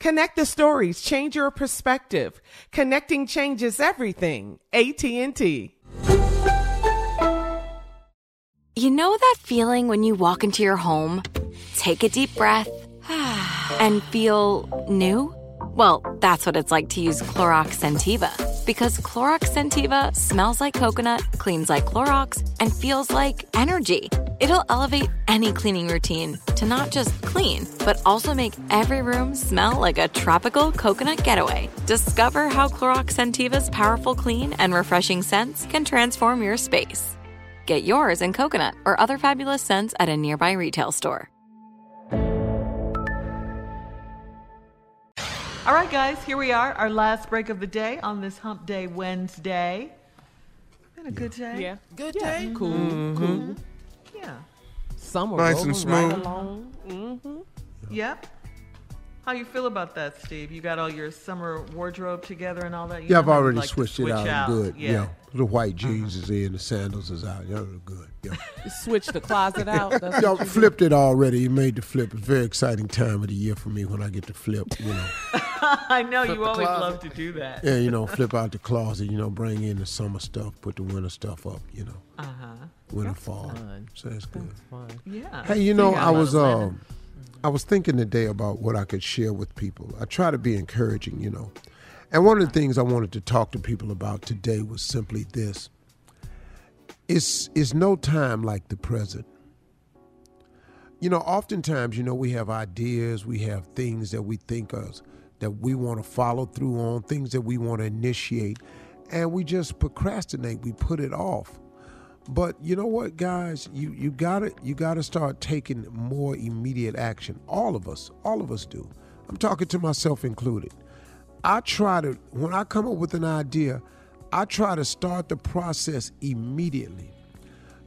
Connect the stories, change your perspective. Connecting changes everything. AT&T. You know that feeling when you walk into your home, take a deep breath, and feel new? Well, that's what it's like to use Clorox Scentiva. Because Clorox Scentiva smells like coconut, cleans like Clorox, and feels like energy. It'll elevate any cleaning routine to not just clean, but also make every room smell like a tropical coconut getaway. Discover how Clorox Scentiva's powerful clean and refreshing scents can transform your space. Get yours in coconut or other fabulous scents at a nearby retail store. All right, guys, here we are, our last break of the day on this Hump Day Wednesday. Been a good day. Yeah. Good Yeah. day. Cool, Mm-hmm. cool. Yeah. Summer Nice and rolling right smooth. along. Mhm. Yep. How you feel about that, Steve? You got all your summer wardrobe together and all that? You Yeah, I've already like to switched it switch out. Good. Yeah. Yeah. The white jeans is in, the sandals is out. Yeah, good. Yeah. You switch the closet out. That's Y'all what you flipped it already. You made the flip. It's a very exciting time of the year for me when I get to flip, you know. I know you always closet. love to do that. yeah, you know, flip out the closet, you know, bring in the summer stuff, put the winter stuff up, you know. Uh huh. Winter fall. fun. So that's good. Fun. Yeah. Hey, you know, got a I lot of was planning. um, I was thinking today about what I could share with people. I try to be encouraging, you know. And one of the things I wanted to talk to people about today was simply this. It's it's no time like the present. You know, oftentimes, you know, we have ideas, we have things that we think of that we want to follow through on, things that we want to initiate, and we just procrastinate, we put it off. But you know what, guys? You you gotta you gotta start taking more immediate action. All of us, all of us do. I'm talking to myself included. I try to when I come up with an idea, I try to start the process immediately.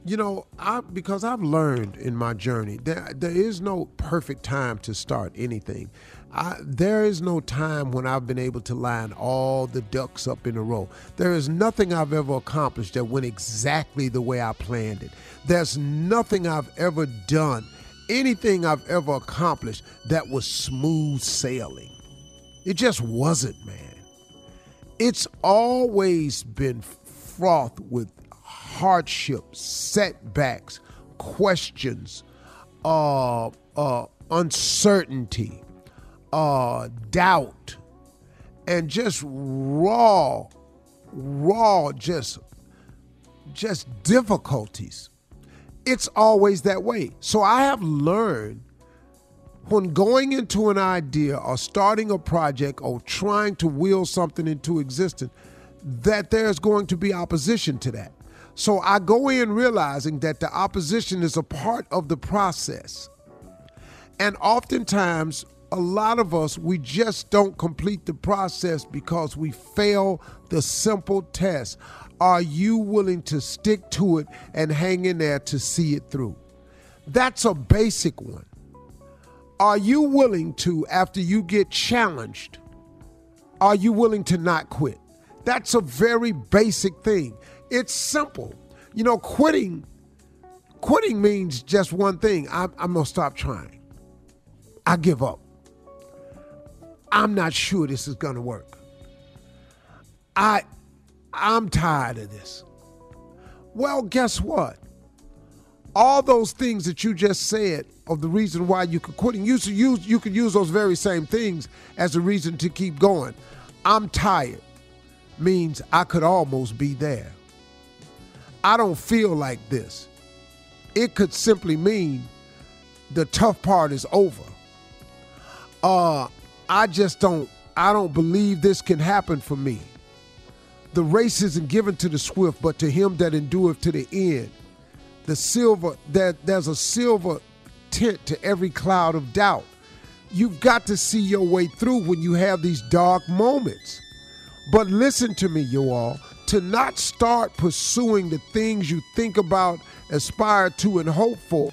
You know, I because I've learned in my journey there there is no perfect time to start anything. I, there is no time when I've been able to line all the ducks up in a row. There is nothing I've ever accomplished that went exactly the way I planned it. There's nothing I've ever done, anything I've ever accomplished that was smooth sailing. It just wasn't, man. It's always been fraught with hardships, setbacks, questions, uh, uh, uncertainty, uh, doubt, and just raw, raw, just, just difficulties. It's always that way. So I have learned when going into an idea or starting a project or trying to will something into existence, that there's going to be opposition to that. So I go in realizing that the opposition is a part of the process. And oftentimes, a lot of us, we just don't complete the process because we fail the simple test. Are you willing to stick to it and hang in there to see it through? That's a basic one. Are you willing to, after you get challenged, are you willing to not quit? That's a very basic thing. It's simple. You know, quitting quitting means just one thing. I'm, I'm gonna stop trying. I give up. I'm not sure this is gonna work. I I'm tired of this. Well, guess what? All those things that you just said of the reason why you could quit, and you, use, you could use those very same things as a reason to keep going. I'm tired means I could almost be there. I don't feel like this. It could simply mean the tough part is over. Uh, I just don't I don't believe this can happen for me. The race isn't given to the swift, but to him that endureth to the end. The silver that there's a silver tint to every cloud of doubt. You've got to see your way through when you have these dark moments. But listen to me, you all, to not start pursuing the things you think about, aspire to, and hope for,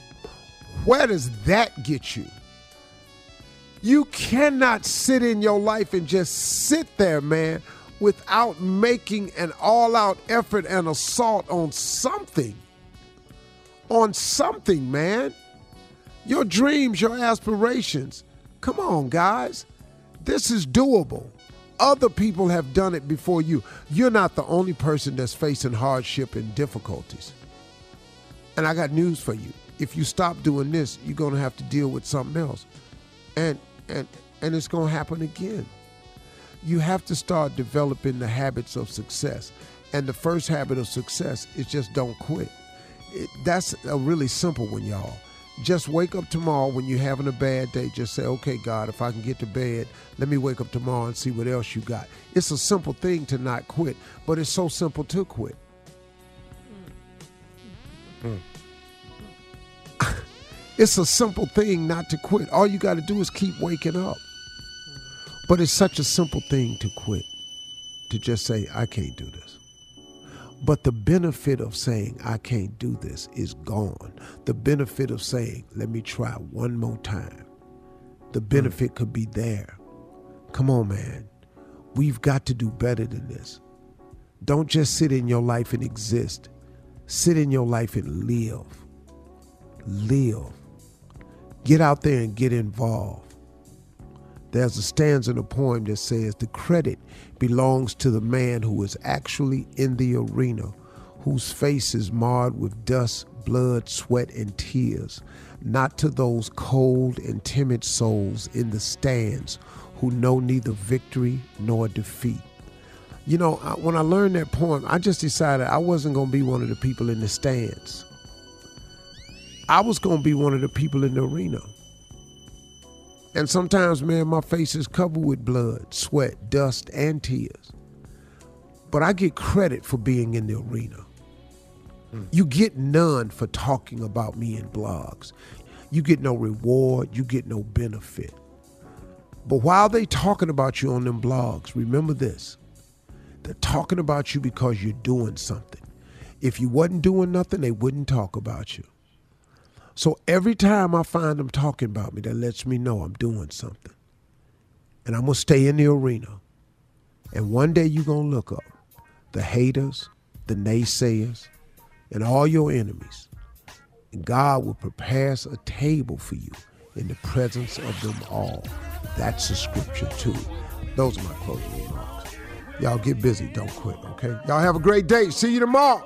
where does that get you? You cannot sit in your life and just sit there, man, without making an all out effort and assault on something. On something, man. Your dreams, your aspirations. Come on, guys. This is doable. Other people have done it before you. You're not the only person that's facing hardship and difficulties. And I got news for you. If you stop doing this, you're going to have to deal with something else. And and and it's going to happen again. You have to start developing the habits of success. And the first habit of success is just don't quit. It, that's a really simple one, y'all. Just wake up tomorrow when you're having a bad day. Just say, okay, God, if I can get to bed, let me wake up tomorrow and see what else you got. It's a simple thing to not quit, but it's so simple to quit. Mm. It's a simple thing not to quit. All you got to do is keep waking up. But it's such a simple thing to quit, to just say, I can't do this. But the benefit of saying, I can't do this is gone. The benefit of saying, let me try one more time, the hmm. benefit could be there. Come on, man. We've got to do better than this. Don't just sit in your life and exist, sit in your life and live. Live. Get out there and get involved. There's a stanza in a poem that says, The credit belongs to the man who is actually in the arena, whose face is marred with dust, blood, sweat, and tears, not to those cold and timid souls in the stands who know neither victory nor defeat. You know, when I learned that poem, I just decided I wasn't going to be one of the people in the stands. I was going to be one of the people in the arena. And sometimes, man, my face is covered with blood, sweat, dust, and tears. But I get credit for being in the arena. Mm. You get none for talking about me in blogs. You get no reward, you get no benefit. But while they talking about you on them blogs, remember this. They're talking about you because you're doing something. If you wasn't doing nothing, they wouldn't talk about you. So every time I find them talking about me, that lets me know I'm doing something. And I'm going to stay in the arena. And one day you're going to look up the haters, the naysayers, and all your enemies. And God will prepare a table for you in the presence of them all. That's the scripture too. Those are my closing remarks. Y'all get busy. Don't quit, okay? Y'all have a great day. See you tomorrow.